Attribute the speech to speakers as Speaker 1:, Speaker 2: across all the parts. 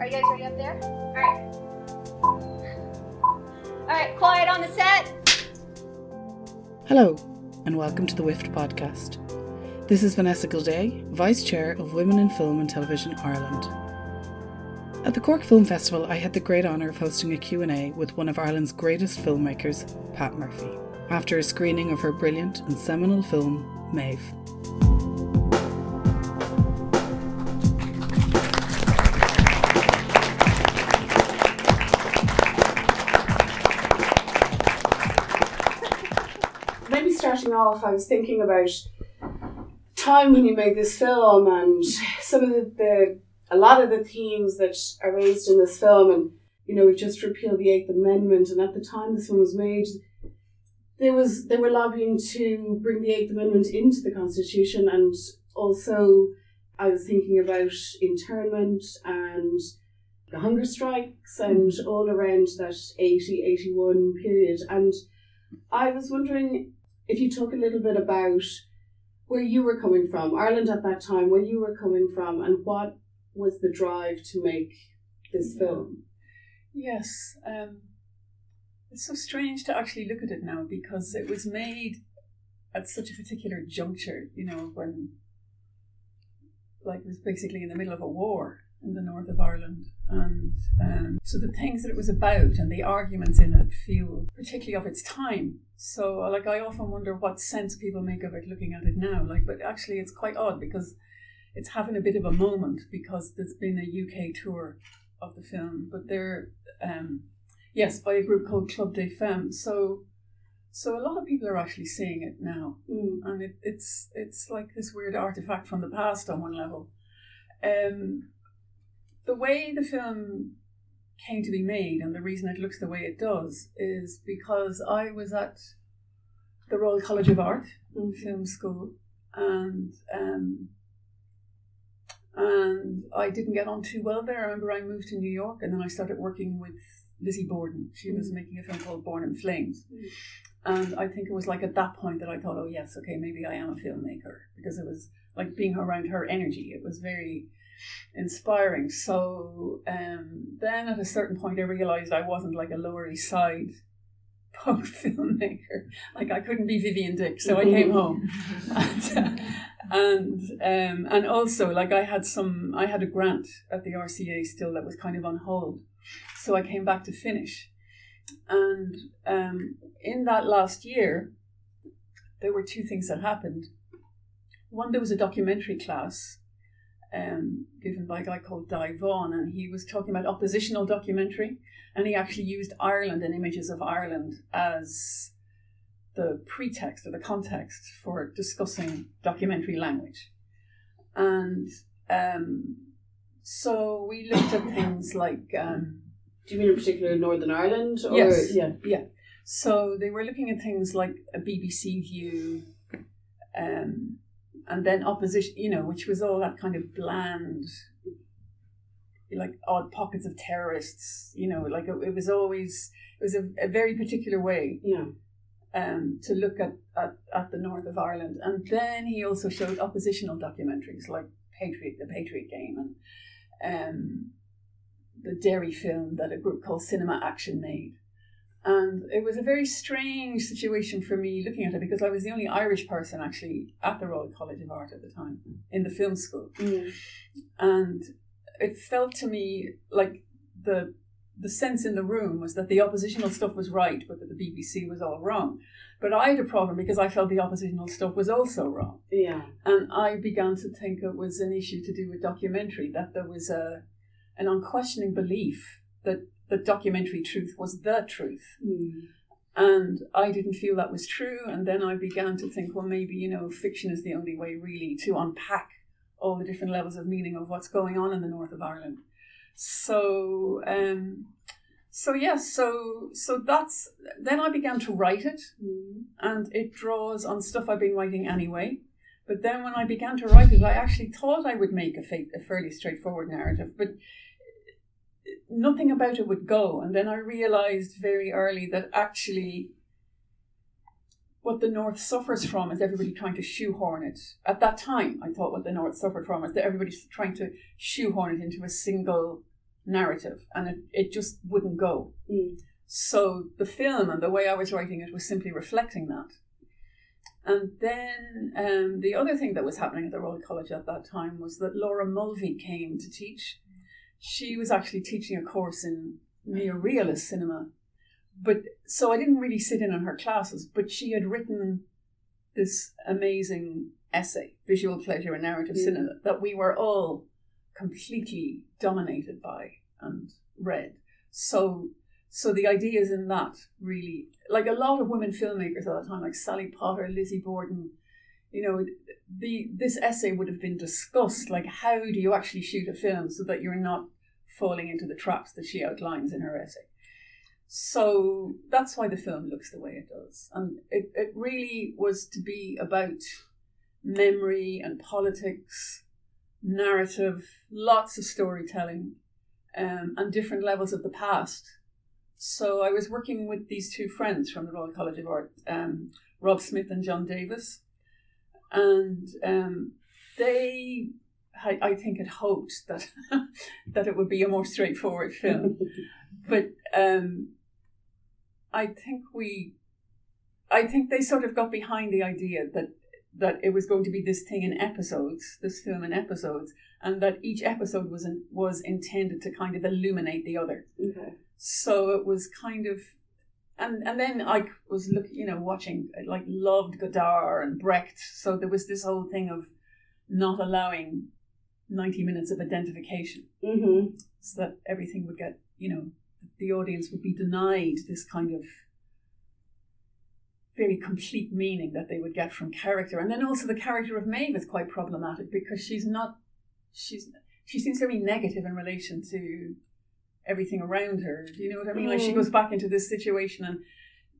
Speaker 1: Are you guys ready up there? All right. All right, quiet on the set.
Speaker 2: Hello, and welcome to the WIFT podcast. This is Vanessa Gildea, Vice Chair of Women in Film and Television Ireland. At the Cork Film Festival, I had the great honour of hosting a Q&A with one of Ireland's greatest filmmakers, Pat Murphy, after a screening of her brilliant and seminal film, Maeve.
Speaker 3: Off, I was thinking about time when you made this film and some of the, the a lot of the themes that are raised in this film and you know we just repealed the Eighth Amendment and at the time this one was made there was they were lobbying to bring the Eighth Amendment into the Constitution and also I was thinking about internment and the hunger strikes and all around that 80 81 period. And I was wondering if you talk a little bit about where you were coming from, Ireland at that time, where you were coming from, and what was the drive to make this film?
Speaker 4: Yes, um, it's so strange to actually look at it now because it was made at such a particular juncture, you know, when like it was basically in the middle of a war in the north of Ireland. And um, so the things that it was about and the arguments in it feel particularly of its time. So, like, I often wonder what sense people make of it looking at it now. Like, but actually, it's quite odd because it's having a bit of a moment because there's been a UK tour of the film, but they're, um, yes, by a group called Club des Femmes. So, so a lot of people are actually seeing it now,
Speaker 3: Mm.
Speaker 4: and it, it's it's like this weird artifact from the past on one level. Um, the way the film came to be made and the reason it looks the way it does is because I was at the Royal College of Art
Speaker 3: Mm.
Speaker 4: film school and um, and I didn't get on too well there. I remember I moved to New York and then I started working with Lizzie Borden. She was
Speaker 3: Mm.
Speaker 4: making a film called Born in Flames.
Speaker 3: Mm.
Speaker 4: And I think it was like at that point that I thought, oh yes, okay, maybe I am a filmmaker because it was like being around her energy. It was very inspiring. So um, then at a certain point, I realized I wasn't like a Lower East Side punk filmmaker. Like I couldn't be Vivienne Dick, so I came home. and uh, and, um, and also like I had some, I had a grant at the RCA still that was kind of on hold. So I came back to finish. And um, in that last year, there were two things that happened. One, there was a documentary class um, given by a guy called Dai Vaughan, and he was talking about oppositional documentary, and he actually used Ireland and images of Ireland as the pretext or the context for discussing documentary language. And um, so we looked at things like um,
Speaker 3: Do you mean in particular Northern Ireland? Or,
Speaker 4: Yes.
Speaker 3: Yeah. Yeah.
Speaker 4: So they were looking at things like a BBC View, um, and then opposition, you know, which was all that kind of bland, like odd pockets of terrorists, you know, like it, it was always, it was a, a very particular way
Speaker 3: Yeah.
Speaker 4: um, to look at, at, at the north of Ireland. And then he also showed oppositional documentaries like Patriot, the Patriot Game, and um, the Derry film that a group called Cinema Action made. And it was a very strange situation for me looking at it because I was the only Irish person actually at the Royal College of Art at the time in the film school
Speaker 3: Mm.
Speaker 4: and it felt to me like the the sense in the room was that the oppositional stuff was right, but that the BBC was all wrong. But I had a problem because I felt the oppositional stuff was also wrong,
Speaker 3: Yeah.
Speaker 4: and I began to think it was an issue to do with documentary. That there was a an unquestioning belief that the documentary truth was the truth,
Speaker 3: Mm.
Speaker 4: and I didn't feel that was true. And then I began to think, well, maybe, you know, fiction is the only way really to unpack all the different levels of meaning of what's going on in the north of Ireland. So, um, so yes, so so that's then I began to write it,
Speaker 3: Mm.
Speaker 4: and it draws on stuff I've been writing anyway. But then when I began to write it, I actually thought I would make a, fa- a fairly straightforward narrative, but nothing about it would go. And then I realized very early that actually what the North suffers from is everybody trying to shoehorn it. At that time, I thought what the North suffered from is that everybody's trying to shoehorn it into a single narrative, and it, it just wouldn't go.
Speaker 3: Mm.
Speaker 4: So the film and the way I was writing it was simply reflecting that. And then um, the other thing that was happening at the Royal College at that time was that Laura Mulvey came to teach. She was actually teaching a course in neorealist cinema. But so I didn't really sit in on her classes, but she had written this amazing essay, Visual Pleasure and Narrative
Speaker 3: Mm.
Speaker 4: Cinema, that we were all completely dominated by and read. So so the ideas in that really like a lot of women filmmakers at that time, like Sally Potter, Lizzie Borden, you know, the this essay would have been discussed, like how do you actually shoot a film so that you're not falling into the traps that she outlines in her essay. So that's why the film looks the way it does. And it, it really was to be about memory and politics, narrative, lots of storytelling, um, and different levels of the past. So I was working with these two friends from the Royal College of Art, um, Rob Smith and John Davis, and um, they, I, I think, had hoped that that it would be a more straightforward film, but um, I think we, I think they sort of got behind the idea that that it was going to be this thing in episodes, this film in episodes, and that each episode was in, was intended to kind of illuminate the other.
Speaker 3: Okay.
Speaker 4: So it was kind of, and and then I was looking, you know, watching, like loved Godard and Brecht. So there was this whole thing of not allowing ninety minutes of identification,
Speaker 3: Mm-hmm.
Speaker 4: so that everything would get, you know, the audience would be denied this kind of very complete meaning that they would get from character. And then also the character of Maeve is quite problematic because she's not, she's she seems very negative in relation to everything around her. Do you know what I mean? Like she
Speaker 3: Mm.
Speaker 4: goes back into this situation and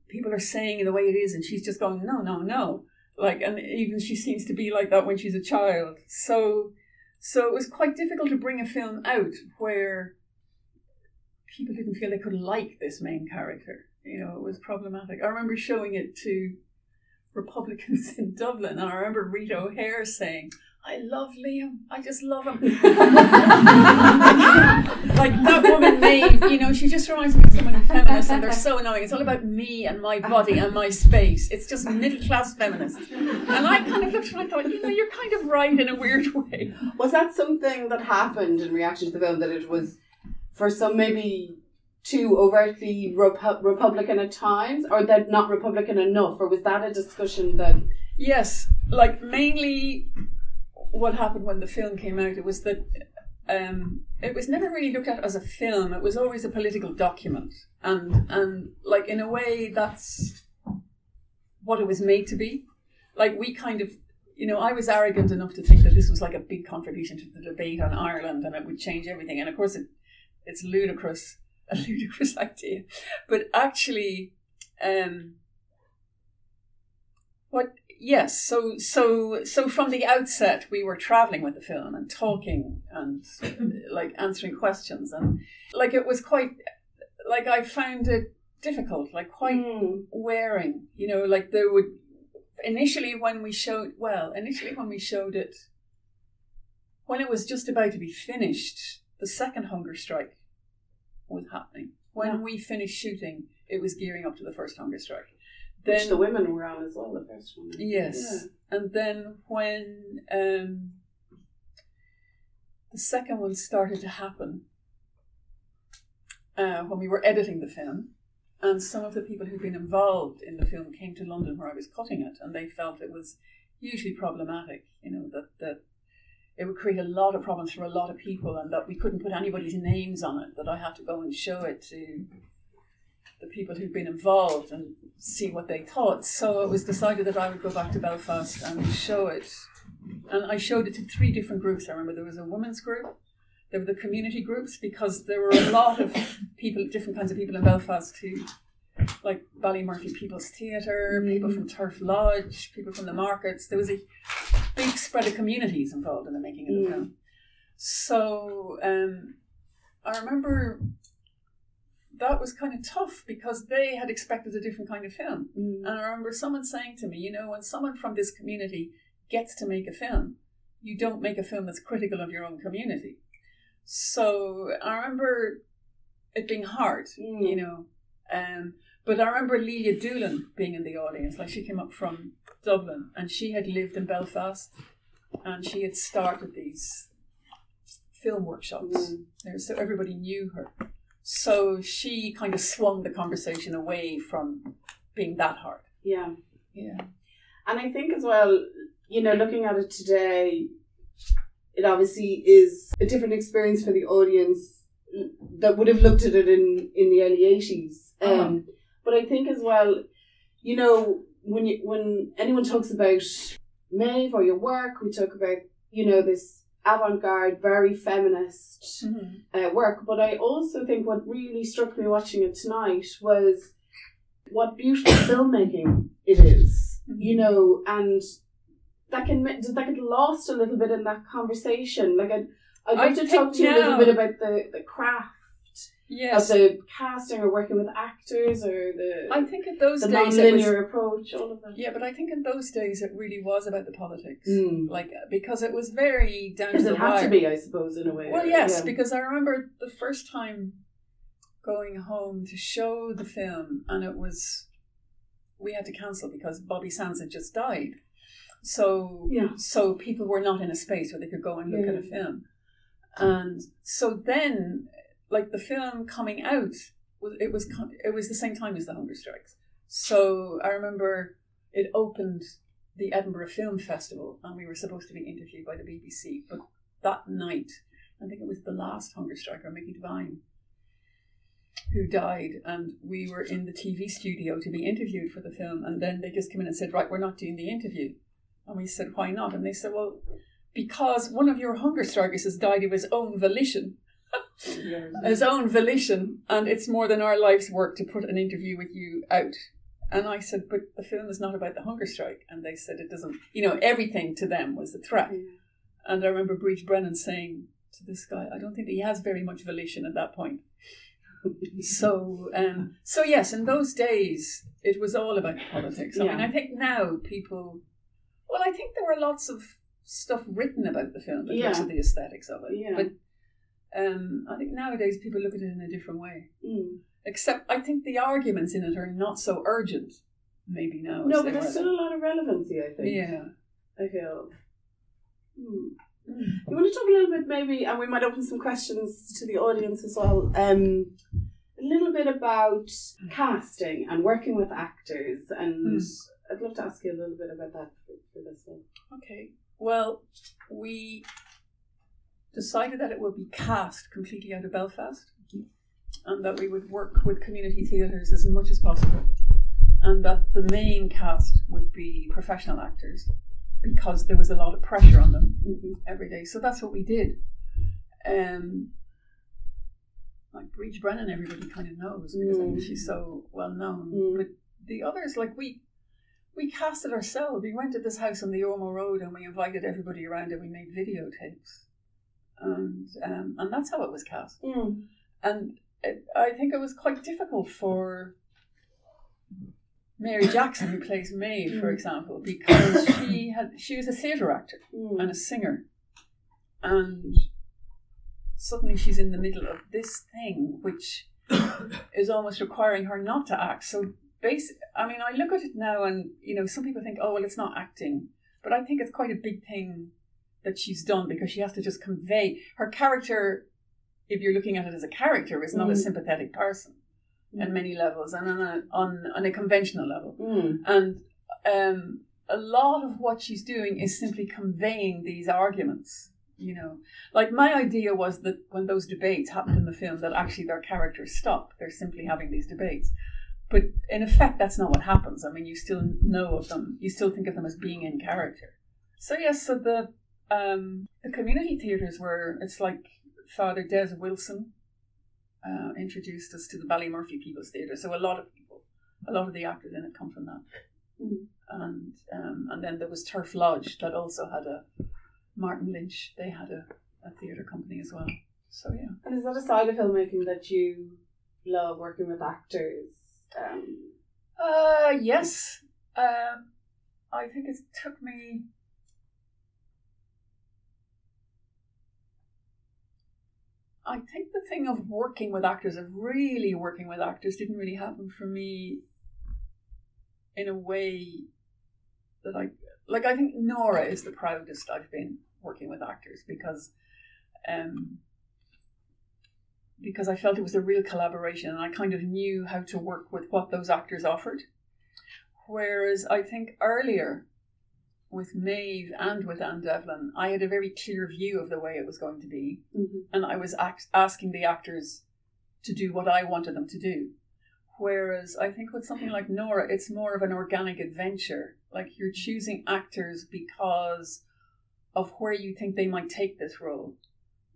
Speaker 4: people are saying the way it is, and she's just going, no, no, no. Like, and even she seems to be like that when she's a child. So, so it was quite difficult to bring a film out where people didn't feel they could like this main character. You know, it was problematic. I remember showing it to Republicans in Dublin, and I remember Rita O'Hare saying, I love Liam. I just love him. like that woman Maeve, you know, she just reminds me of so many feminists and they're so annoying. It's all about me and my body and my space. It's just middle class feminist. And I kind of looked at her and I thought, you know, you're kind of right in a weird way.
Speaker 3: Was that something that happened in reaction to the film that it was for some maybe too overtly Repu- Republican at times, or that not Republican enough, or was that a discussion that?
Speaker 4: Yes, like mainly what happened when the film came out, it was that um, it was never really looked at as a film. It was always a political document, and and like in a way, that's what it was made to be. Like we kind of, you know, I was arrogant enough to think that this was like a big contribution to the debate on Ireland, and it would change everything. And of course, it it's ludicrous, a ludicrous idea, but actually. Um, what yes so so so from the outset we were traveling with the film and talking and like answering questions and like it was quite like i found it difficult like quite
Speaker 3: Mm.
Speaker 4: wearing you know like there would initially when we showed well initially when we showed it when it was just about to be finished the second hunger strike was happening when
Speaker 3: Yeah.
Speaker 4: we finished shooting it was gearing up to the first hunger strike
Speaker 3: Which the women were on as well, the first one.
Speaker 4: Yes. And then when um, the second one started to happen, uh, when we were editing the film, and some of the people who'd been involved in the film came to London where I was cutting it, and they felt it was hugely problematic, you know, that, that it would create a lot of problems for a lot of people, and that we couldn't put anybody's names on it, that I had to go and show it to the people who'd been involved and see what they thought. So it was decided that I would go back to Belfast and show it. And I showed it to three different groups. I remember there was a women's group, there were the community groups, because there were a lot of people, different kinds of people in Belfast who, like Ballymurphy People's Theatre, people from Turf Lodge, people from the markets. There was a big spread of communities involved in the making of the
Speaker 3: Mm.
Speaker 4: film. So um, I remember that was kind of tough because they had expected a different kind of film.
Speaker 3: Mm.
Speaker 4: And I remember someone saying to me, you know, when someone from this community gets to make a film, you don't make a film that's critical of your own community. So I remember it being hard,
Speaker 3: Mm.
Speaker 4: you know. Um, but I remember Lelia Doolan being in the audience. Like she came up from Dublin and she had lived in Belfast and she had started these film workshops.
Speaker 3: Mm.
Speaker 4: There, so everybody knew her. So she kind of swung the conversation away from being that hard.
Speaker 3: Yeah.
Speaker 4: Yeah.
Speaker 3: And I think as well, you know, looking at it today, it obviously is a different experience for the audience that would have looked at it in, in the early 80s.
Speaker 4: Uh-huh.
Speaker 3: Um, but I think as well, you know, when you, when anyone talks about Maeve or your work, we talk about, you know, this avant-garde, very feminist uh, work. But I also think what really struck me watching it tonight was what beautiful filmmaking it is, you know, and that can that get lost a little bit in that conversation? Like I'd, I'd
Speaker 4: I
Speaker 3: like to talk to you a little bit about the, the craft
Speaker 4: Yes.
Speaker 3: of the casting or working with actors or the
Speaker 4: I think in those
Speaker 3: the
Speaker 4: days was,
Speaker 3: non-linear approach, all of that.
Speaker 4: Yeah, but I think in those days it really was about the politics.
Speaker 3: Mm.
Speaker 4: Like because it was very down to
Speaker 3: Because
Speaker 4: the
Speaker 3: it had to be, I suppose, in a way.
Speaker 4: Well, yes,
Speaker 3: Yeah.
Speaker 4: because I remember the first time going home to show the film, and it was we had to cancel because Bobby Sands had just died. So
Speaker 3: Yeah.
Speaker 4: so people were not in a space where they could go and look at a film, and so then like the film coming out was it was it was the same time as the hunger strikes. So I remember it opened the Edinburgh Film Festival, and we were supposed to be interviewed by the BBC, but that night I think it was the last hunger striker, Mickey Devine, who died, and we were in the TV studio to be interviewed for the film, and then they just came in and said, "Right, we're not doing the interview," and we said, "Why not?" And they said, "Well, because one of your hunger strikers has died of his own volition, his own volition, and it's more than our life's work to put an interview with you out." And I said, "But the film is not about the hunger strike," and they said, "It doesn't." You know, everything to them was a threat. And I remember Bríd Brennan saying to this guy, I don't think that he has very much volition at that point. So, um, so yes, in those days, it was all about politics. I mean, I think now people, well, I think there were lots of stuff written about the film looks
Speaker 3: Yeah.
Speaker 4: at the aesthetics of it.
Speaker 3: Yeah.
Speaker 4: But um, I think nowadays people look at it in a different way.
Speaker 3: Mm.
Speaker 4: Except I think the arguments in it are not so urgent, maybe now.
Speaker 3: No, but there's still a lot of relevancy, I think.
Speaker 4: Yeah.
Speaker 3: I feel. Hmm.
Speaker 4: Mm.
Speaker 3: You want to talk a little bit, maybe, and we might open some questions to the audience as well. Um, a little bit about casting and working with actors, and I'd love to ask you a little bit about that for, for this one.
Speaker 4: Okay. Well, we decided that it would be cast completely out of Belfast and that we would work with community theatres as much as possible and that the main cast would be professional actors because there was a lot of pressure on them every day. So that's what we did. Um, like Bríd Brennan, everybody kind of knows because I think
Speaker 3: Mm.
Speaker 4: she's so well known.
Speaker 3: Mm.
Speaker 4: But the others, like we, we cast it ourselves. We rented this house on the Ormeau Road and we invited everybody around and we made videotapes, and um, and that's how it was cast.
Speaker 3: Mm.
Speaker 4: And it, I think it was quite difficult for Mary Jackson, who plays Maeve, for
Speaker 3: Mm.
Speaker 4: example, because she had she was a theatre actor
Speaker 3: Mm.
Speaker 4: and a singer. And suddenly she's in the middle of this thing, which is almost requiring her not to act. So, basic, I mean, I look at it now and, you know, some people think, oh, well, it's not acting. But I think it's quite a big thing that she's done because she has to just convey her character. If you're looking at it as a character, is not a
Speaker 3: Mm.
Speaker 4: sympathetic person on many levels and on a, on, on a conventional level.
Speaker 3: Mm.
Speaker 4: And um, a lot of what she's doing is simply conveying these arguments. You know, like my idea was that when those debates happened in the film, that actually their characters stop. They're simply having these debates. But in effect, that's not what happens. I mean, you still know of them. You still think of them as being in character. So yes, so the um, the community theatres were. It's like Father Des Wilson uh, introduced us to the Ballymurphy People's Theatre. So a lot of people, a lot of the actors in it come from that.
Speaker 3: Mm.
Speaker 4: And um, and then there was Turf Lodge that also had a Martin Lynch. They had a, a theatre company as well. So yeah.
Speaker 3: And is that a side of filmmaking that you love working with actors? Um,
Speaker 4: Uh, yes. Um, I think it took me. I think the thing of working with actors, of really working with actors, didn't really happen for me in a way that I like. I think Nora is the proudest I've been working with actors because, um, because I felt it was a real collaboration and I kind of knew how to work with what those actors offered. Whereas I think earlier with Maeve and with Anne Devlin, I had a very clear view of the way it was going to be,
Speaker 3: Mm-hmm.
Speaker 4: and I was act- asking the actors to do what I wanted them to do. Whereas I think with something like Nora, it's more of an organic adventure. Like you're choosing actors because of where you think they might take this role,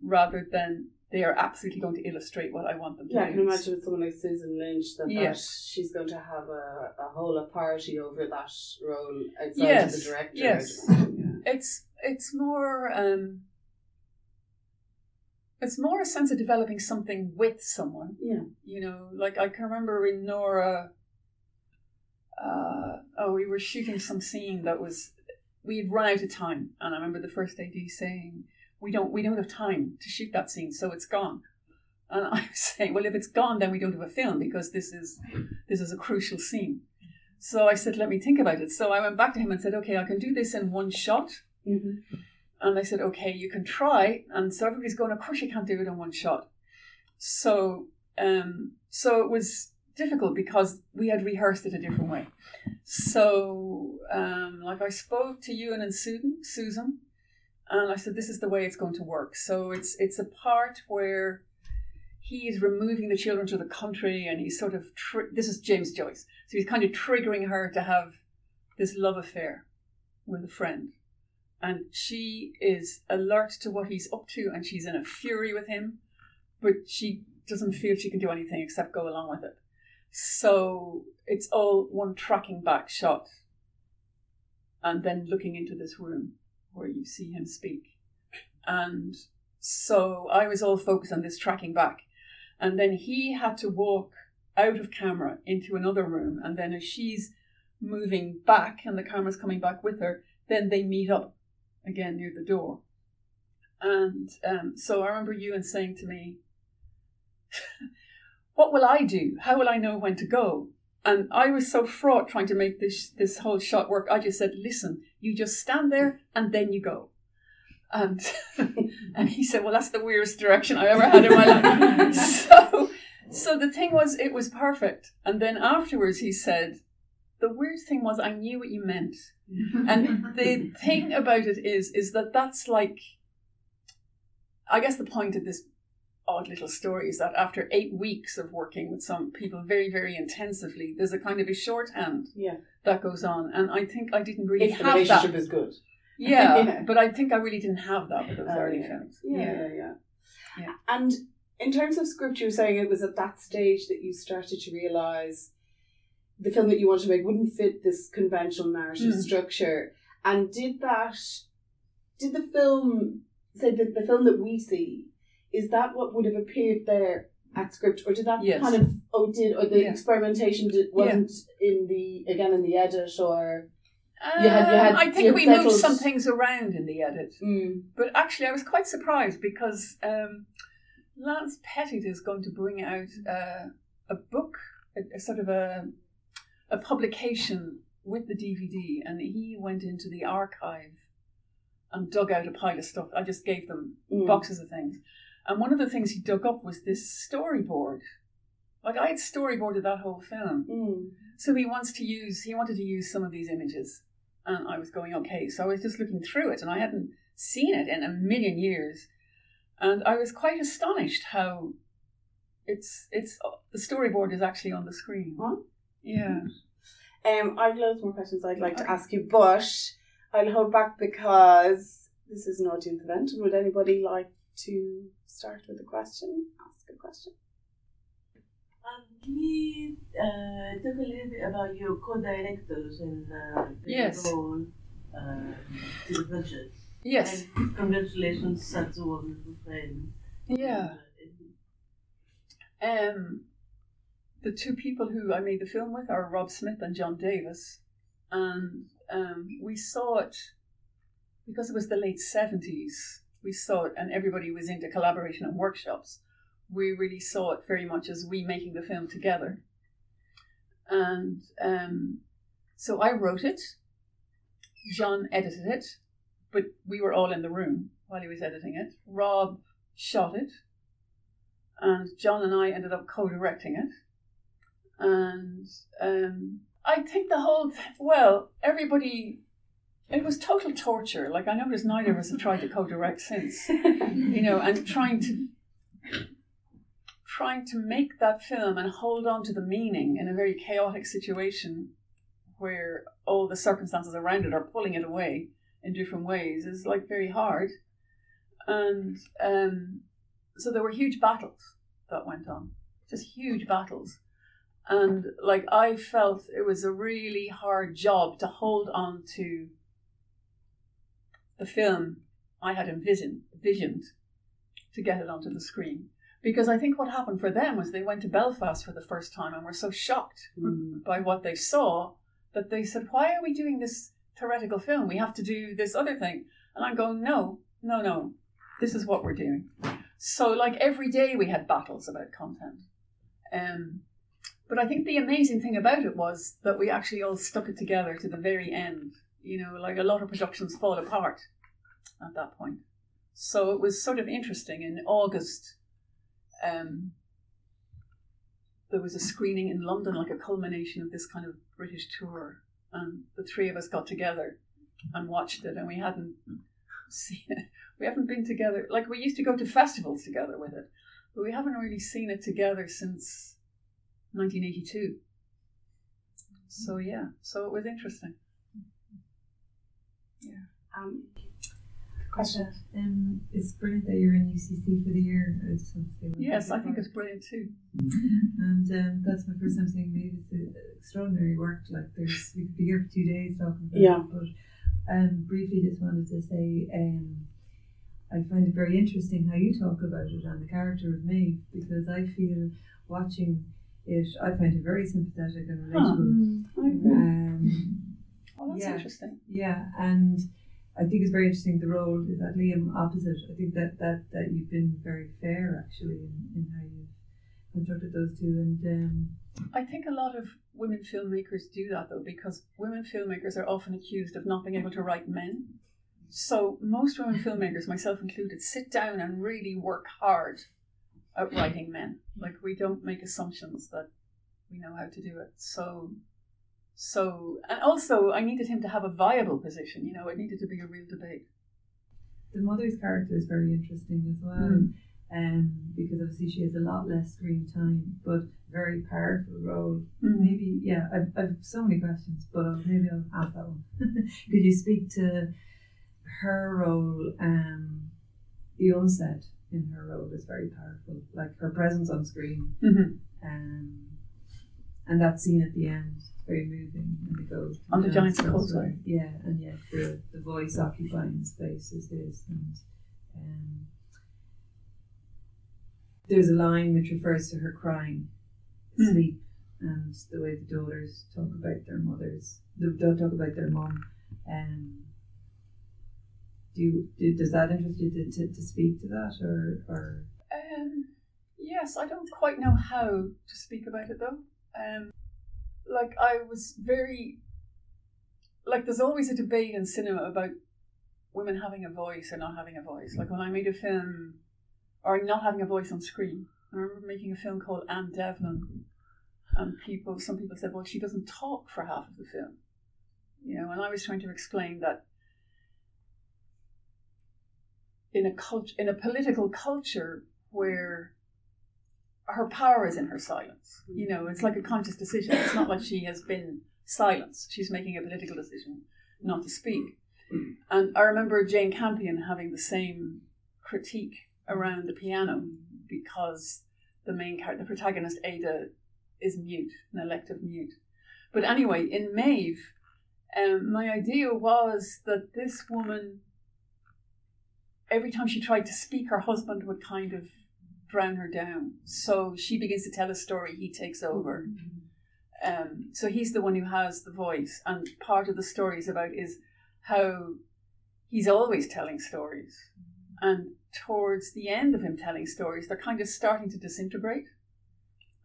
Speaker 4: rather than they are absolutely going to illustrate what I want them to
Speaker 3: Yeah, I can imagine with someone like Susan Lynch that, that she's going to have a, a whole authority over that role outside
Speaker 4: Yes,
Speaker 3: of the director.
Speaker 4: yes. It's it's more um, it's more a sense of developing something with someone.
Speaker 3: Yeah.
Speaker 4: You know, like I can remember in Nora. Uh, oh, we were shooting some scene that was we had run out of time, and I remember the first AD saying, "We don't, we don't have time to shoot that scene, so it's gone." And I was saying, "Well, if it's gone, then we don't have a film because this is this is a crucial scene." So I said, "Let me think about it." So I went back to him and said, "Okay, I can do this in one shot."
Speaker 3: Mhm.
Speaker 4: And they said, okay, you can try. And so everybody's going, of course you can't do it in one shot. So, um, so it was difficult because we had rehearsed it a different way. So, um, like I spoke to Ewan and Susan, Susan, and I said, this is the way it's going to work. So it's it's a part where he's removing the children to the country, and he's sort of this is James Joyce, so he's kind of triggering her to have this love affair with a friend. And she is alert to what he's up to and she's in a fury with him but she doesn't feel she can do anything except go along with it. So it's all one tracking back shot and then looking into this room where you see him speak and so i was all focused on this tracking back and then he had to walk out of camera into another room and then as she's moving back and the camera's coming back with her then they meet up again near the door. And um, so I remember Ewan saying to me, What will I do? How will I know when to go? And I was so fraught trying to make this this whole shot work. I just said, Listen, you just stand there and then you go. Um, and and he said, Well, that's the weirdest direction I ever had in my life. so so the thing was it was perfect. And then afterwards he said, the weird thing was I knew what you meant. And the thing about it is, is that that's like, I guess the point of this odd little story is that after eight weeks of working with some people very, very intensively, there's a kind of a shorthand
Speaker 3: Yeah.
Speaker 4: that goes on. And I think I didn't really
Speaker 3: If the relationship
Speaker 4: that.
Speaker 3: is good.
Speaker 4: Yeah,
Speaker 3: Yeah.
Speaker 4: but I think I really didn't have that with those
Speaker 3: Oh,
Speaker 4: early
Speaker 3: yeah.
Speaker 4: films.
Speaker 3: Yeah, yeah, yeah,
Speaker 4: Yeah.
Speaker 3: And in terms of script, you were saying it was at that stage that you started to realise the film that you wanted to make wouldn't fit this conventional narrative
Speaker 4: Mm.
Speaker 3: structure. And did that, did the film, say that the film that we see, is that what would have appeared there at script, or did that
Speaker 4: Yes.
Speaker 3: kind of, oh, did, or the
Speaker 4: Yeah.
Speaker 3: experimentation did, wasn't in the, again, in the edit, or, You had- you
Speaker 4: Um,
Speaker 3: had-
Speaker 4: I think we moved some things around in the edit.
Speaker 3: mm,
Speaker 4: But actually, I was quite surprised because um, Lance Pettitt is going to bring out uh, a book, a, a sort of a, a publication with the DVD, and he went into the archive and dug out a pile of stuff. I just gave them
Speaker 3: mm.
Speaker 4: boxes of things. And one of the things he dug up was this storyboard. Like I had storyboarded that whole film.
Speaker 3: Mm.
Speaker 4: So he wants to use, he wanted to use some of these images. And I was going, okay. So I was just looking through it and I hadn't seen it in a million years. And I was quite astonished how it's, it's, the storyboard is actually on the screen.
Speaker 3: Huh?
Speaker 4: Yeah.
Speaker 3: Um, I've loads more questions I'd like to ask you, but I'll hold back because this is an audience event. And would anybody like to start with a question? Ask a question.
Speaker 5: Um, can you uh, talk a little bit about your co-directors and uh, their
Speaker 4: Yes.
Speaker 5: role uh, to the budget?
Speaker 4: Yes.
Speaker 5: And congratulations, such a wonderful friend.
Speaker 4: Yeah.
Speaker 5: Uh,
Speaker 4: Um, the two people who I made the film with are Rob Smith and John Davis, and um, we saw it because it was the late seventies. We saw it, and everybody was into collaboration and workshops. We really saw it very much as we making the film together. And um, so I wrote it, John edited it, but we were all in the room while he was editing it. Rob shot it, and John and I ended up co directing it. And um, I think the whole, well, everybody it was total torture. Like I noticed neither of us have tried to co-direct since. you know, and trying to trying to make that film and hold on to the meaning in a very chaotic situation where all the circumstances around it are pulling it away in different ways is like very hard. And um, so there were huge battles that went on, just huge battles. And like I felt it was a really hard job to hold on to the film I had envisioned, visioned to get it onto the screen. Because I think what happened for them was they went to Belfast for the first time and were so shocked
Speaker 3: Mm.
Speaker 4: by what they saw that they said, Why are we doing this theoretical film? We have to do this other thing. And I'm going, No, no, no. This is what we're doing. So, like every day, we had battles about content. Um, but I think the amazing thing about it was that we actually all stuck it together to the very end. You know, like a lot of productions fall apart at that point. So it was sort of interesting. In August, um, there was a screening in London, like a culmination of this kind of British tour, and the three of us got together and watched it, and we hadn't seen it. We haven't been together. Like we used to go to festivals together with it, but we haven't really seen it together since 1982. So yeah, so it was interesting.
Speaker 3: Um,
Speaker 6: Question. Um, it's brilliant that you're in UCC for the year. I just want to say
Speaker 4: Yes, I think it's brilliant too.
Speaker 6: And um, that's my first time seeing maybe it's uh, extraordinary work. Like there's, we could be here for two days talking about
Speaker 3: Yeah.
Speaker 6: it. But um, briefly, just wanted to say, um, I find it very interesting how you talk about it and the character of Maeve because I feel watching it, I find it very sympathetic and relatable.
Speaker 3: I agree.
Speaker 6: Um,
Speaker 4: Oh, that's
Speaker 6: Yeah.
Speaker 4: interesting.
Speaker 6: yeah, and I think it's very interesting the role is that Liam opposite. I think that that, that you've been very fair actually in, in how you've constructed those two and um,
Speaker 4: I think a lot of women filmmakers do that though, because women filmmakers are often accused of not being able to write men. So most women filmmakers, myself included, sit down and really work hard at writing men. Like we don't make assumptions that we know how to do it. So so and also I needed him to have a viable position, you know, it needed to be a real debate.
Speaker 6: the mother's character is very interesting as well.
Speaker 4: Mm.
Speaker 6: Um, because obviously she has a lot less screen time, but very powerful role. Maybe, yeah, I've, I've so many questions, but I'll, maybe I'll ask that one. Could you speak to her role? Um, the unsaid in her role is very powerful, like her presence on screen,
Speaker 4: Mhm.
Speaker 6: um, and that scene at the end very moving. And they go to
Speaker 4: On the
Speaker 6: dance
Speaker 4: Giant's
Speaker 6: elsewhere.
Speaker 4: Causeway.
Speaker 6: yeah, and yet the the voice occupying the space is his, and um, there's a line which refers to her crying,
Speaker 4: Hmm.
Speaker 6: sleep, and the way the daughters talk about their mothers. They don't talk about their mom. Um, do, you, do does that interest you to, to, to speak to that or or
Speaker 4: Um, yes, I don't quite know how to speak about it though. Um, like I was very, like there's always a debate in cinema about women having a voice or not having a voice. Like when I made a film, or not having a voice on screen. I remember making a film called Anne Devlin, and people, some people said, well, she doesn't talk for half of the film, you know. And I was trying to explain that in a cult- in a political culture where her power is in her silence. You know, it's like a conscious decision. It's not like she has been silenced. She's making a political decision not to speak. And I remember Jane Campion having the same critique around the piano because the main character, the protagonist Ada, is mute, an elective mute. But anyway, in Maeve, um, my idea was that this woman every time she tried to speak, her husband would kind of drown her down. So she begins to tell a story, he takes over. Um, so he's the one who has the voice, and part of the story is about is how he's always telling stories, And towards the end of him telling stories, they're kind of starting to disintegrate,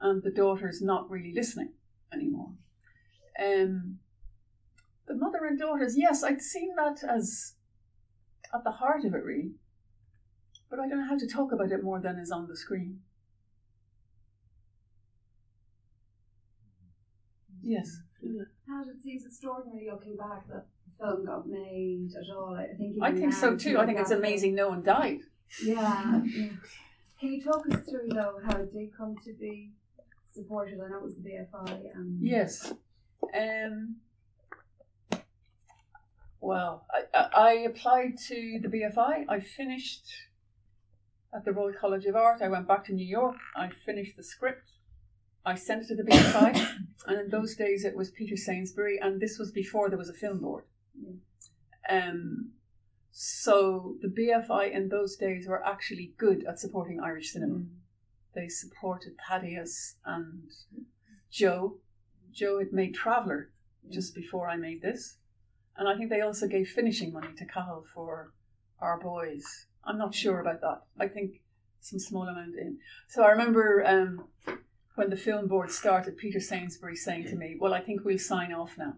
Speaker 4: and the daughter's not really listening anymore. Um, the mother and daughters, yes, I'd seen that as at the heart of it, really. But I don't know how to talk about it more than is on the screen. Yes.
Speaker 7: How it seem extraordinary looking back that the film got made at all? I think
Speaker 4: I think so too. I think it's amazing no one died.
Speaker 7: Yeah, yeah. Can you talk us through though how it did come to be supported? I know it was the BFI and
Speaker 4: Yes. Um, well, I, I I applied to the BFI. I finished at the Royal College of Art. I went back to New York. I finished the script. I sent it to the BFI. and in those days, it was Peter Sainsbury, and this was before there was a film board. Um, so the BFI in those days were actually good at supporting Irish cinema. They supported Thaddeus and Joe. Joe had made Traveller just before I made this. And I think they also gave finishing money to Cathal for Our Boys. I'm not sure about that. I think some small amount in. So I remember um, when the film board started, Peter Sainsbury saying to me, Well, I think we'll sign off now.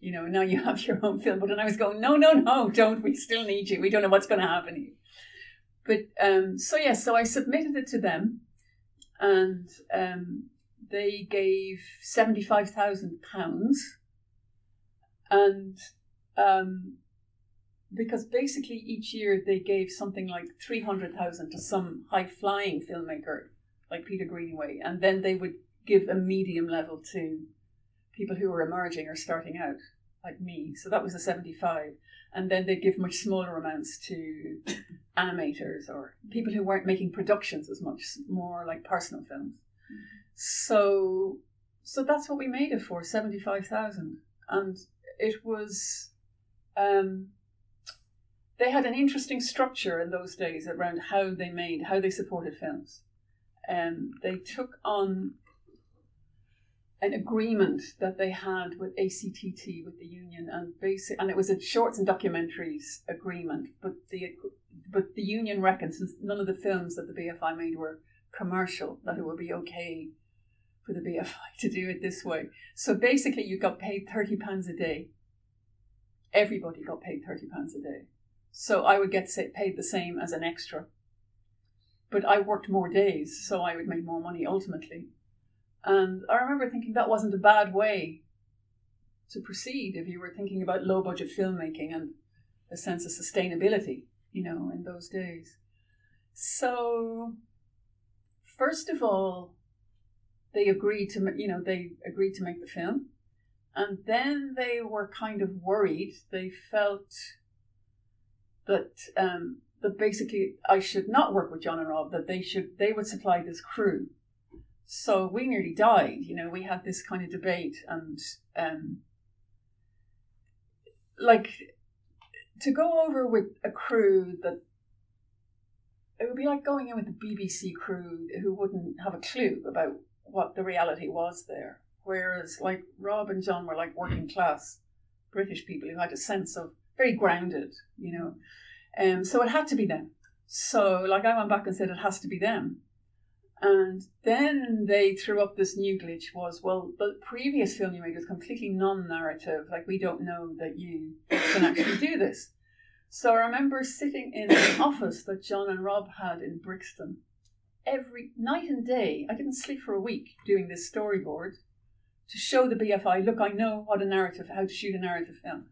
Speaker 4: You know, now you have your own film board. And I was going, No, no, no, don't. We still need you. We don't know what's going to happen here. But um, so, yes, so I submitted it to them and um, they gave £75,000 and um, because basically each year they gave something like 300,000 to some high flying filmmaker like Peter Greenaway and then they would give a medium level to people who were emerging or starting out like me. So that was the 75 and then they'd give much smaller amounts to animators or people who weren't making productions as much more like personal films. So so that's what we made it for 75,000 and it was um, they had an interesting structure in those days around how they made how they supported films. Um, they took on an agreement that they had with ACTT with the union and basic and it was a shorts and documentaries agreement but the but the union reckons since none of the films that the BFI made were commercial that it would be okay for the BFI to do it this way. So basically you got paid 30 pounds a day. Everybody got paid 30 pounds a day so I would get paid the same as an extra but I worked more days so I would make more money ultimately and I remember thinking that wasn't a bad way to proceed if you were thinking about low budget filmmaking and a sense of sustainability, you know, in those days. So, first of all, they agreed to, you know, they agreed to make the film. And then they were kind of worried. They felt that um, that basically I should not work with John and Rob. That they should they would supply this crew. So we nearly died. You know, we had this kind of debate, and um, like to go over with a crew that it would be like going in with the BBC crew who wouldn't have a clue about what the reality was there. Whereas, like Rob and John were like working class British people who had a sense of very grounded, you know. Um, so it had to be them. So, like, I went back and said it has to be them. And then they threw up this new glitch was, well, the previous film you made was completely non-narrative. Like, we don't know that you can actually do this. So I remember sitting in an office that John and Rob had in Brixton every night and day. I didn't sleep for a week doing this storyboard to show the BFI, look, I know what a narrative, how to shoot a narrative film.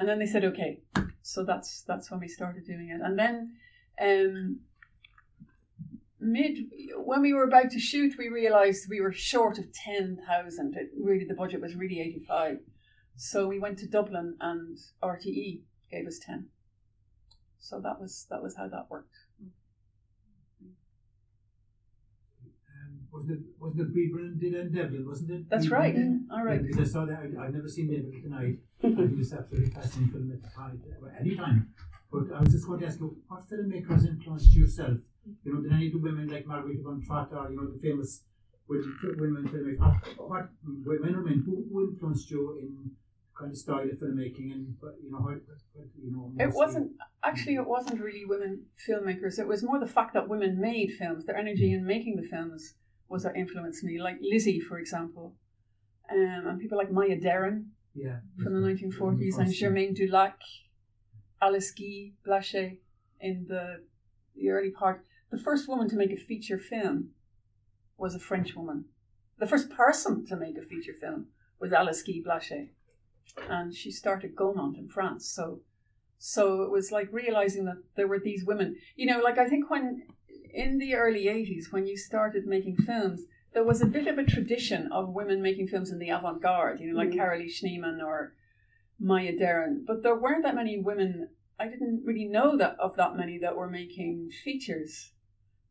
Speaker 4: And then they said, okay. So that's that's when we started doing it. And then um, mid when we were about to shoot, we realised we were short of ten thousand. Really, the budget was really eighty five. So we went to Dublin, and RTE gave us ten. So that was that was how that worked.
Speaker 8: It wasn't it Bríd Brennan did Anne Devlin, wasn't it?
Speaker 4: That's right. All right.
Speaker 8: Yeah, because I saw that. I, I've never seen Devlin tonight. I think it's absolutely fascinating film at the time, uh, any time. But I was just going to ask you, what filmmakers influenced yourself? You know, did any of the women like Margarethe von Trotta, you know, the famous women, women filmmakers, what, women or men, who, who influenced you in kind of style of filmmaking and you know how you know
Speaker 4: It wasn't actually. It wasn't really women filmmakers. It was more the fact that women made films. Their energy mm-hmm. in making the films was what influenced me. Like Lizzie, for example, um, and people like Maya Deren
Speaker 8: yeah
Speaker 4: from the 1940s and Germaine Dulac, Alice Guy Blaché in the the early part. The first woman to make a feature film was a French woman. The first person to make a feature film was Alice Guy Blaché, and she started Gaumont in France. So, so it was like realizing that there were these women. You know, like I think when in the early '80s, when you started making films, there was a bit of a tradition of women making films in the avant-garde. You know, like
Speaker 3: Mhm.
Speaker 4: Carolee Schneemann or Maya Deren, but there weren't that many women. I didn't really know that of that many that were making features.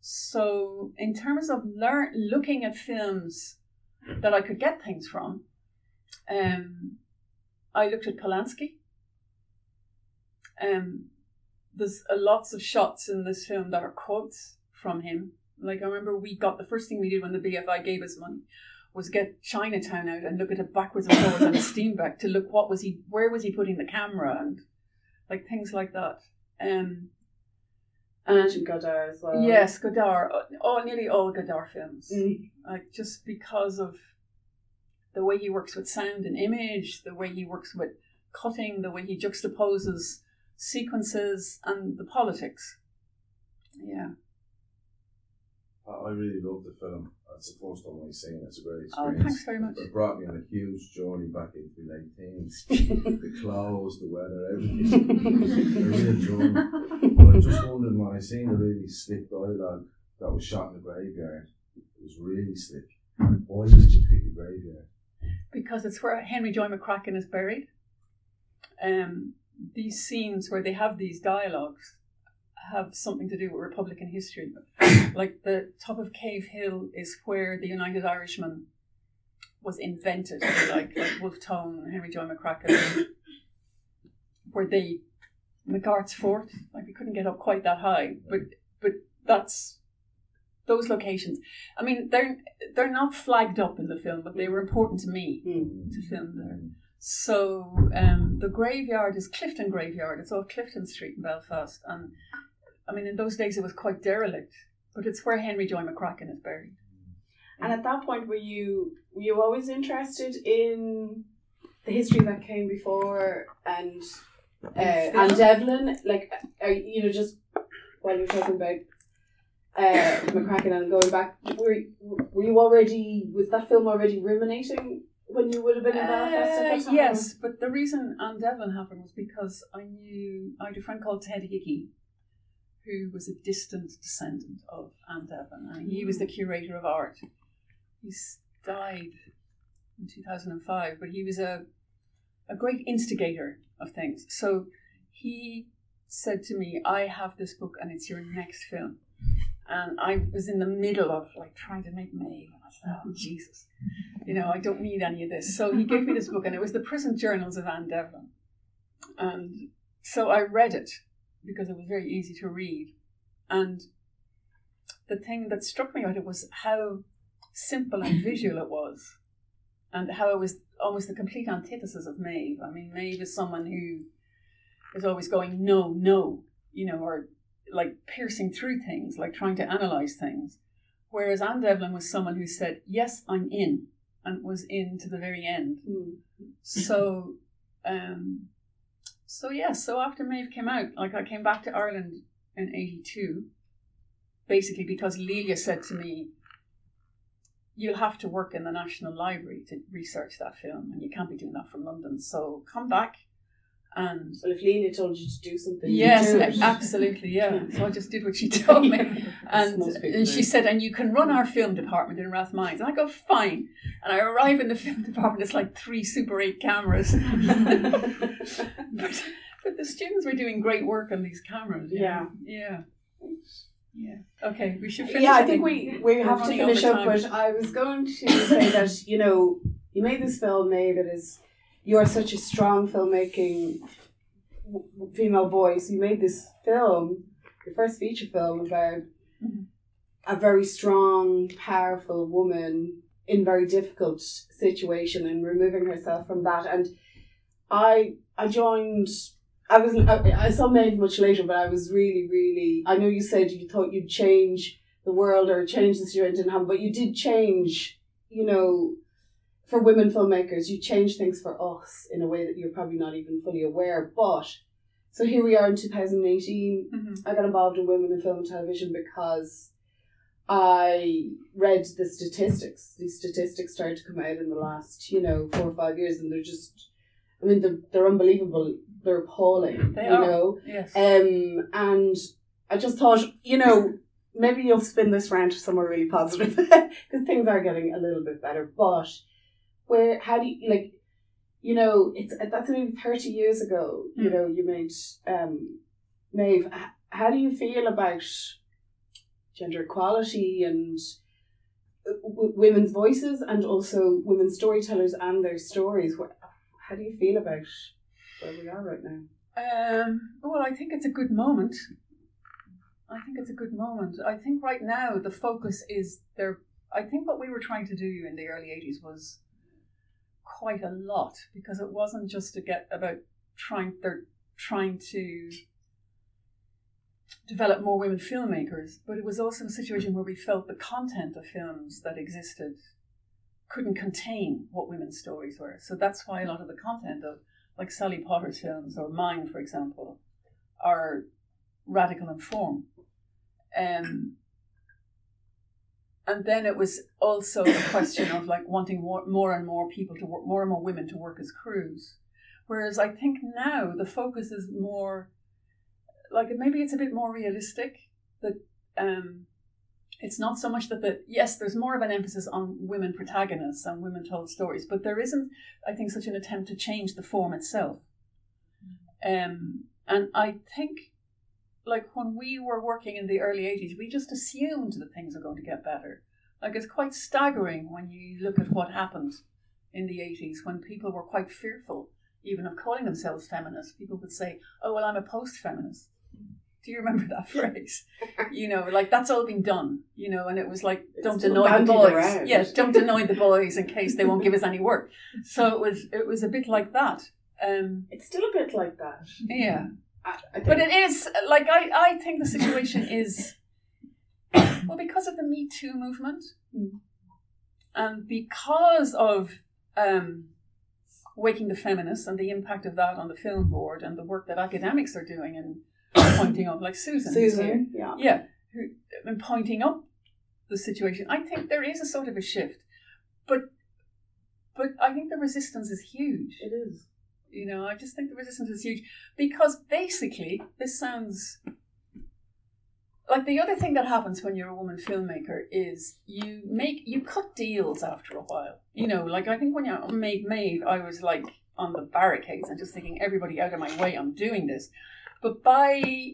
Speaker 4: So, in terms of learn looking at films that I could get things from, um, I looked at Polanski. Um, there's uh, lots of shots in this film that are quotes from him. Like I remember, we got the first thing we did when the BFI gave us money was get Chinatown out and look at it backwards and forwards on a Steenbeck to look what was he, where was he putting the camera and like things like that. Um,
Speaker 3: And Godard as well.
Speaker 4: Yes, Godard. uh, All nearly all Godard films.
Speaker 3: Mm.
Speaker 4: Like just because of the way he works with sound and image, the way he works with cutting, the way he juxtaposes sequences, and the politics. Yeah.
Speaker 9: I I really love the film. It's the first time I've seen it. It's a great
Speaker 4: Oh, thanks very much.
Speaker 9: It brought me on a huge journey back into my late teens. the clothes, the weather, everything. a real journey. But I just wondered when I seen the really slick dialogue that was shot in the graveyard. It was really slick. Why did you pick a graveyard?
Speaker 4: because it's where Henry Joy McCracken is buried. Um, these scenes where they have these dialogues have something to do with Republican history. like the top of Cave Hill is where the United Irishman was invented, like, like Wolfe Tone, Henry Joy McCracken, where they McArt's Fort, like we couldn't get up quite that high, but but that's those locations. I mean, they're they're not flagged up in the film, but they were important to me
Speaker 3: Mm.
Speaker 4: to film there. So um, the graveyard is Clifton Graveyard. It's off Clifton Street in Belfast, and I mean, in those days it was quite derelict, but it's where Henry Joy McCracken is buried.
Speaker 3: And at that point, were you were you always interested in the history that came before and uh, Anne Devlin? Like, are, you know, just while you're talking about uh, McCracken and going back, were were you already was that film already ruminating when you would have been in Belfast?
Speaker 4: Uh, yes, but the reason Anne Devlin happened was because I knew I had a friend called Ted Hickey, who was a distant descendant of Anne Devlin, and he was the mm. curator of art. He's died in two thousand and five, but he was a a great instigator of things. So he said to me, "I have this book, and it's your next film." And I was in the middle of like trying to make Maeve, and I said, "Oh Jesus." you know, I don't need any of this. So he gave me this book, and it was the prison journals of Anne Devlin. And so I read it because it was very easy to read. And the thing that struck me about it was how simple and visual it was, and how it was almost the complete antithesis of Maeve. I mean, Maeve is someone who is always going, no, no, you know, or like piercing through things, like trying to analyze things. Whereas Anne Devlin was someone who said, yes, I'm in and was in to the very end.
Speaker 3: Mm.
Speaker 4: So, um, so yeah. So after Maeve came out, like I came back to Ireland in '82, basically because Lelia said to me, "You'll have to work in the National Library to research that film, and you can't be doing that from London. So come back." And
Speaker 3: Well, if Lelia told you to do something,
Speaker 4: yes,
Speaker 3: do
Speaker 4: absolutely, yeah. So I just did what she told me. And, and she said, and you can run our film department in Rathmines. And I go, fine. And I arrive in the film department, it's like three Super 8 cameras. but, but the students were doing great work on these cameras.
Speaker 3: Yeah.
Speaker 4: know. Yeah. Yeah. Okay, we should finish.
Speaker 3: yeah, I think we, we have to finish up, but I was going to say that, you know, you made this film, Maeve, it is, you are such a strong filmmaking w- female voice. You made this film, your first feature film about
Speaker 4: Mhm.
Speaker 3: a very strong, powerful woman in very difficult situation and removing herself from that. And I I joined. I was I, I saw Maeve much later, but I was really really. I know you said you thought you'd change the world or change the situation but you did change. You know, for women filmmakers, you change things for us in a way that you're probably not even fully aware. But so here we are in 2018.
Speaker 4: Mhm.
Speaker 3: I got involved in women in film and television because I read the statistics. These statistics started to come out in the last, you know, four or five years, and they're just, I mean, they're, they're unbelievable. They're appalling.
Speaker 4: They
Speaker 3: you
Speaker 4: are.
Speaker 3: know,
Speaker 4: Yes.
Speaker 3: um, and I just thought, you know, maybe you'll spin this round to somewhere really positive because things are getting a little bit better. But where, how do you like? You know, it's that's maybe thirty years ago. You
Speaker 4: Mm.
Speaker 3: know, you made um, Maeve. H- How do you feel about gender equality and uh, w- women's voices, and also women storytellers and their stories? What, how do you feel about where we are right now?
Speaker 4: Um, well, I think it's a good moment. I think it's a good moment. I think right now the focus is there. I think what we were trying to do in the early 80s was quite a lot because it wasn't just to get about trying, they're trying to develop more women filmmakers, but it was also a situation where we felt the content of films that existed couldn't contain what women's stories were. So that's why a lot of the content of like Sally Potter's films or mine, for example, are radical in form. Um, and then it was also a question of like wanting more, more and more people to work, more and more women to work as crews. Whereas I think now the focus is more like maybe it's a bit more realistic that um, it's not so much that the yes, there's more of an emphasis on women protagonists and women told stories, but there isn't, I think, such an attempt to change the form itself. Um, and I think, like when we were working in the early '80s, we just assumed that things are going to get better. Like it's quite staggering when you look at what happened in the '80s when people were quite fearful, even of calling themselves feminists. People would say, "Oh well, I'm a post-feminist." Do you remember that phrase? you know, like that's all been done. You know, and it was like,
Speaker 3: It's
Speaker 4: don't annoy the boys.
Speaker 3: around.
Speaker 4: Yes, don't annoy the boys in case they won't give us any work. So it was, it was a bit like that. Um,
Speaker 3: It's still a bit like that.
Speaker 4: yeah,
Speaker 3: I, I
Speaker 4: but it is like I, I think the situation is well because of the Me Too movement,
Speaker 3: Mm.
Speaker 4: and because of um, waking the feminists and the impact of that on the film board and the work that academics are doing and pointing up, like Susan.
Speaker 3: Susan, yeah.
Speaker 4: yeah, who and pointing up the situation. I think there is a sort of a shift, but but I think the resistance is huge.
Speaker 3: It is.
Speaker 4: You know, I just think the resistance is huge because basically this sounds like the other thing that happens when you're a woman filmmaker is you make you cut deals after a while. You know, like I think when I made Maeve, I was like on the barricades and just thinking everybody out of my way, I'm doing this. But by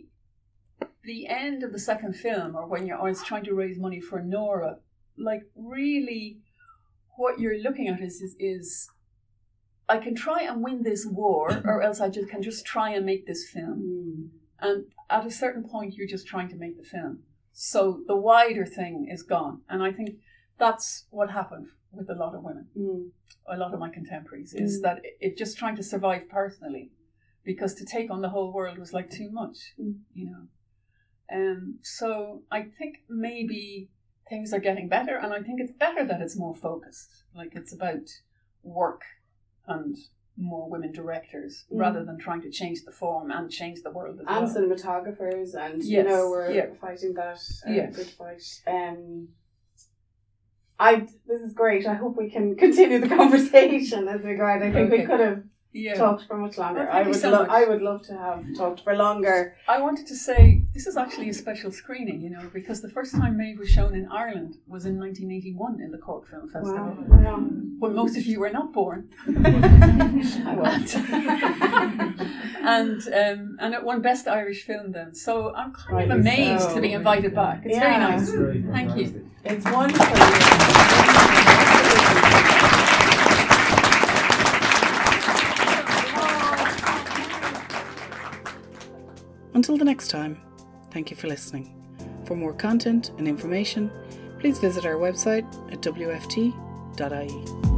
Speaker 4: the end of the second film, or when you're, always trying to raise money for Nora, like really, what you're looking at is is, is I can try and win this war, or else I just can just try and make this film.
Speaker 3: Mm.
Speaker 4: And at a certain point, you're just trying to make the film. So the wider thing is gone, and I think that's what happened with a lot of women,
Speaker 3: Mm.
Speaker 4: a lot of my contemporaries, is
Speaker 3: Mm.
Speaker 4: that it, it just trying to survive personally, because to take on the whole world was like too much,
Speaker 3: Mm.
Speaker 4: you know. Um, so I think maybe things are getting better, and I think it's better that it's more focused. Like it's about work and more women directors
Speaker 3: Mm.
Speaker 4: rather than trying to change the form and change the world as
Speaker 3: And
Speaker 4: well.
Speaker 3: cinematographers, and you know we're
Speaker 4: yeah.
Speaker 3: fighting that uh,
Speaker 4: Yeah.
Speaker 3: good fight. Um, I this is great. I hope we can continue the conversation as we go. on. I think we could have
Speaker 4: Yeah.
Speaker 3: talked for much longer. I would
Speaker 4: so
Speaker 3: love.
Speaker 4: much.
Speaker 3: I would love to have talked for longer.
Speaker 4: I wanted to say this is actually a special screening, you know, because the first time Maeve was shown in Ireland was in 1981 in the Cork Film Festival,
Speaker 3: Wow. wow.
Speaker 4: when most of you were not born.
Speaker 3: I was.
Speaker 4: and um, and it won Best Irish Film then. So I'm kind of amazed
Speaker 3: so.
Speaker 4: to be invited back. It's
Speaker 3: Yeah.
Speaker 4: very nice.
Speaker 9: Great,
Speaker 4: Thank you.
Speaker 3: It's wonderful.
Speaker 2: Until the next time, thank you for listening. For more content and information, please visit our website at wft.ie.